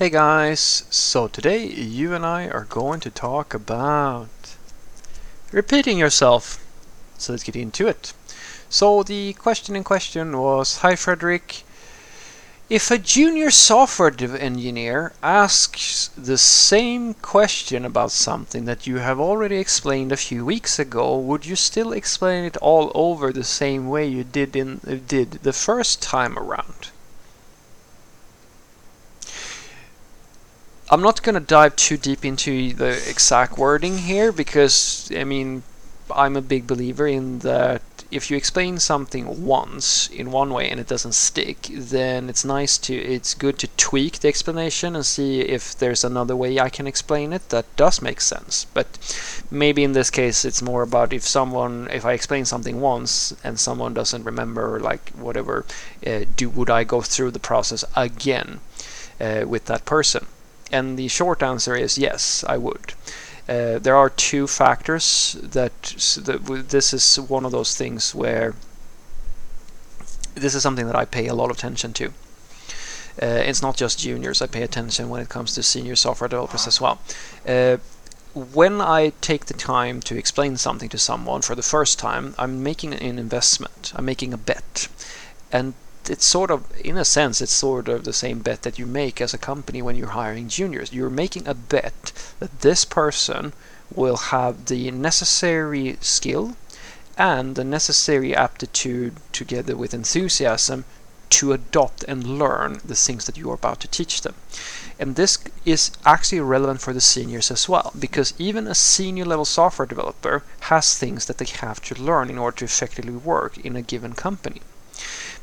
Hey guys, so today you and I are going to talk about repeating yourself. So let's get into it. So the question in question was Hi Frederick, if a junior software engineer asks the same question about something that you have already explained a few weeks ago, would you still explain it all over the same way you did in did the first time around? I'm not going to dive too deep into the exact wording here because, I mean, I'm a big believer in that if you explain something once in one way and it doesn't stick, then it's nice to, it's good to tweak the explanation and see if there's another way I can explain it that does make sense. But maybe in this case, it's more about if someone, if I explain something once and someone doesn't remember, like whatever, uh, do would I go through the process again uh, with that person? And the short answer is yes, I would. Uh, there are two factors that, that this is one of those things where this is something that I pay a lot of attention to. Uh, it's not just juniors, I pay attention when it comes to senior software developers as well. Uh, when I take the time to explain something to someone for the first time, I'm making an investment, I'm making a bet. And it's sort of, in a sense, it's sort of the same bet that you make as a company when you're hiring juniors. You're making a bet that this person will have the necessary skill and the necessary aptitude together with enthusiasm to adopt and learn the things that you are about to teach them. And this is actually relevant for the seniors as well, because even a senior level software developer has things that they have to learn in order to effectively work in a given company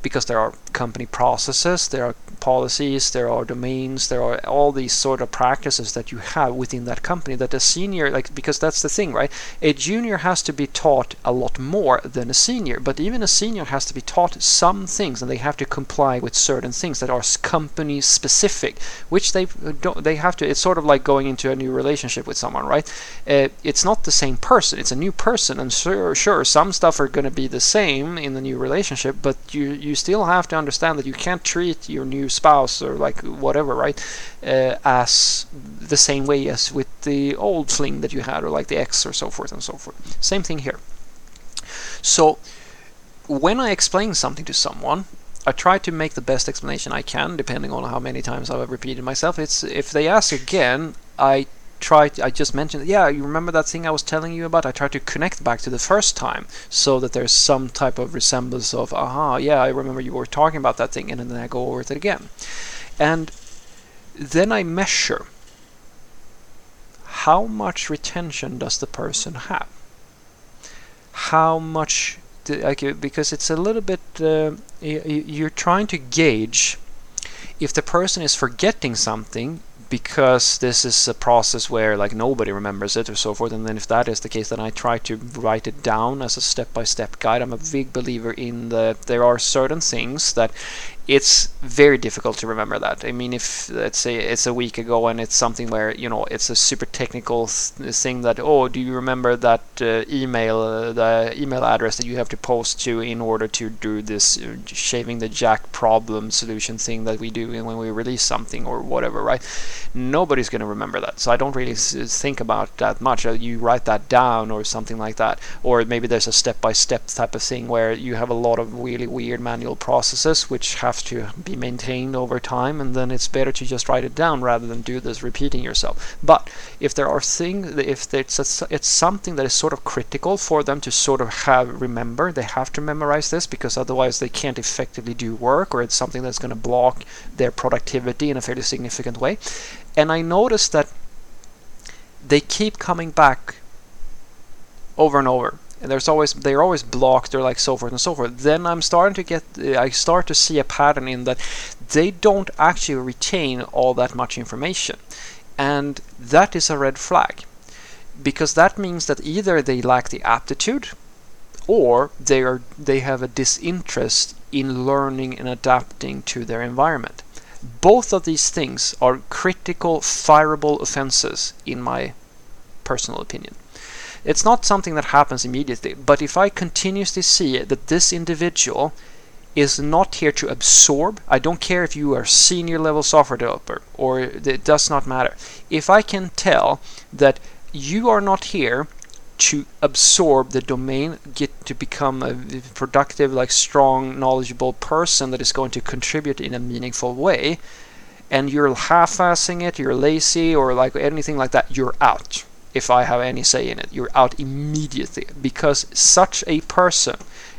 because there are company processes, there are policies, there are domains, there are all these sort of practices that you have within that company that a senior, like, because that's the thing, right? A junior has to be taught a lot more than a senior, but even a senior has to be taught some things and they have to comply with certain things that are company specific, which they don't, they have to, it's sort of like going into a new relationship with someone, right? Uh, it's not the same person, it's a new person, and sure, sure, some stuff are going to be the same in the new relationship, but you, you still have to understand that you can't treat your new spouse or like whatever, right, uh, as the same way as with the old fling that you had or like the ex or so forth and so forth. Same thing here. So when I explain something to someone, I try to make the best explanation I can, depending on how many times I've repeated myself. It's if they ask again, I try to, I just mentioned, yeah, you remember that thing I was telling you about? I try to connect back to the first time so that there's some type of resemblance of, aha, yeah, I remember you were talking about that thing, and then I go over it again. And then I measure how much retention does the person have? How much, because it's a little bit, uh, you're trying to gauge if the person is forgetting something because this is a process where like nobody remembers it or so forth and then if that is the case then I try to write it down as a step-by-step -step guide. I'm a big believer in that there are certain things that it's very difficult to remember that. I mean, if let's say it's a week ago and it's something where you know it's a super technical thing that oh, do you remember that uh, email, uh, the email address that you have to post to in order to do this uh, shaving the yak problem solution thing that we do when we release something or whatever, right? Nobody's going to remember that, so I don't really think about that much. Uh, you write that down or something like that, or maybe there's a step-by-step -step type of thing where you have a lot of really weird manual processes which have to be maintained over time and then it's better to just write it down rather than do this repeating yourself. But if there are things if it's a, it's something that is sort of critical for them to sort of have remember they have to memorize this because otherwise they can't effectively do work or it's something that's going to block their productivity in a fairly significant way. And I noticed that they keep coming back over and over and there's always they're always blocked or like so forth and so forth. Then i'm starting to get i start to see a pattern in that they don't actually retain all that much information. And that is a red flag because that means that either they lack the aptitude or they are they have a disinterest in learning and adapting to their environment. Both of these things are critical fireable offenses in my personal opinion it's not something that happens immediately, but if I continuously see that this individual is not here to absorb. I don't care if you are senior level software developer or it does not matter. If I can tell that you are not here to absorb the domain, get to become a productive, like strong, knowledgeable person that is going to contribute in a meaningful way, and you're half-assing it, you're lazy, or like anything like that, you're out. If I have any say in it, you're out immediately because such a person,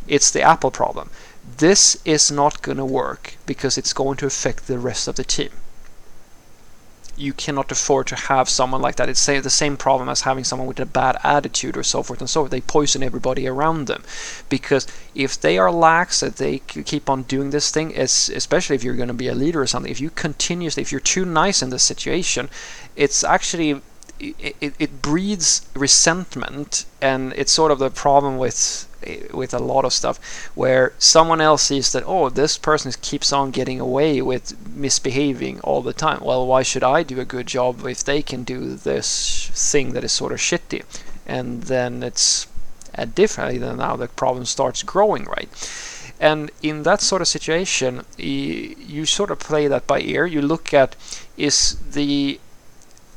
it's the Apple problem. This is not going to work because it's going to affect the rest of the team you cannot afford to have someone like that. It's the same problem as having someone with a bad attitude or so forth and so forth. They poison everybody around them because if they are lax, if they keep on doing this thing, especially if you're going to be a leader or something, if you continuously, if you're too nice in this situation, it's actually it, it, breeds resentment and it's sort of the problem with with a lot of stuff where someone else sees that oh this person keeps on getting away with misbehaving all the time. Well why should i do a good job if they can do this thing that is sort of shitty? And then it's uh, differently than now the problem starts growing right? And in that sort of situation you sort of play that by ear. You look at is the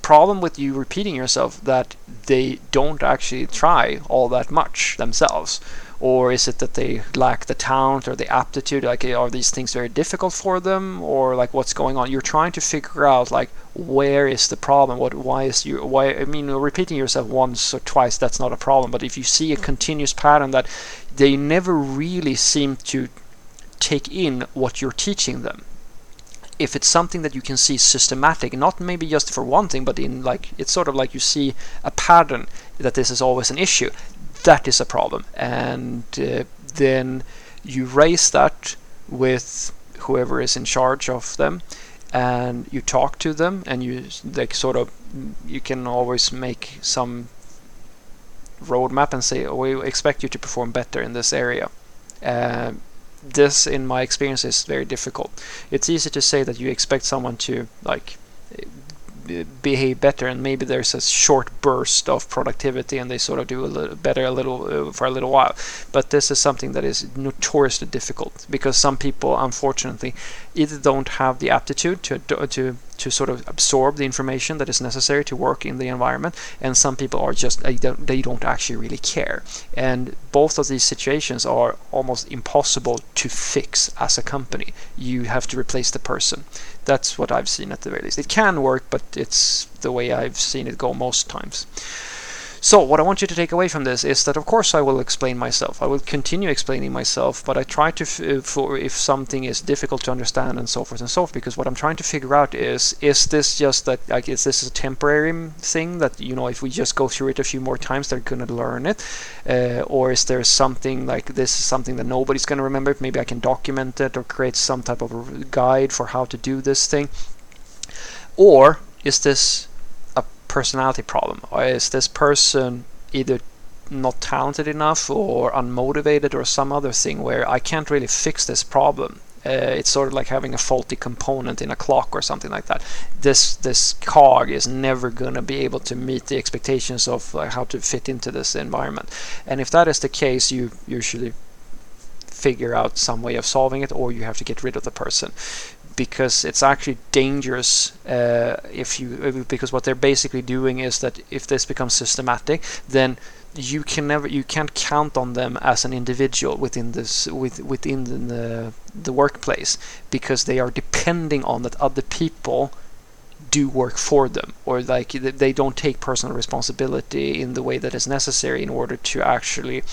problem with you repeating yourself that they don't actually try all that much themselves? Or is it that they lack the talent or the aptitude? Like, are these things very difficult for them, or like what's going on? You're trying to figure out like where is the problem? What, why is you, why? I mean, repeating yourself once or twice that's not a problem, but if you see a continuous pattern that they never really seem to take in what you're teaching them, if it's something that you can see systematic, not maybe just for one thing, but in like it's sort of like you see a pattern that this is always an issue, that is a problem, and uh, then you raise that with whoever is in charge of them, and you talk to them, and you like sort of you can always make some roadmap and say, oh, we expect you to perform better in this area. Uh, this in my experience is very difficult. It's easy to say that you expect someone to like behave better and maybe there's a short burst of productivity and they sort of do a little better a little uh, for a little while. But this is something that is notoriously difficult because some people unfortunately either don't have the aptitude to to to sort of absorb the information that is necessary to work in the environment and some people are just they don't, they don't actually really care and both of these situations are almost impossible to fix as a company you have to replace the person that's what I've seen at the very least. It can work, but it's the way I've seen it go most times. So what I want you to take away from this is that of course I will explain myself. I will continue explaining myself, but I try to uh, for if something is difficult to understand and so forth and so forth. Because what I'm trying to figure out is is this just that like is this a temporary thing that you know if we just go through it a few more times they're gonna learn it, uh, or is there something like this is something that nobody's gonna remember? Maybe I can document it or create some type of guide for how to do this thing, or is this personality problem? Or is this person either not talented enough or unmotivated or some other thing where I can't really fix this problem? Uh, it's sort of like having a faulty component in a clock or something like that. This this cog is never going to be able to meet the expectations of uh, how to fit into this environment. And if that is the case, you usually figure out some way of solving it, or you have to get rid of the person because it's actually dangerous uh, if you because what they're basically doing is that if this becomes systematic then you can never you can't count on them as an individual within this with within the the workplace because they are depending on that other people do work for them or like they don't take personal responsibility in the way that is necessary in order to actually uh,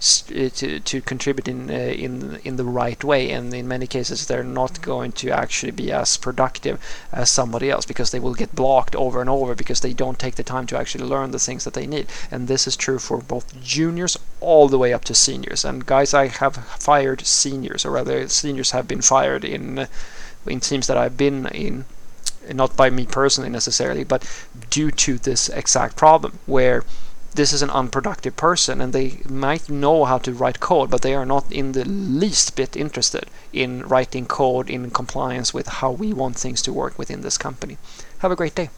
to, to contribute in uh, in in the right way. And in many cases they're not going to actually be as productive as somebody else because they will get blocked over and over because they don't take the time to actually learn the things that they need. And this is true for both juniors all the way up to seniors. And guys I have fired seniors or rather seniors have been fired in in teams that I've been in not by me personally necessarily but due to this exact problem where this is an unproductive person and they might know how to write code, but they are not in the least bit interested in writing code in compliance with how we want things to work within this company. Have a great day.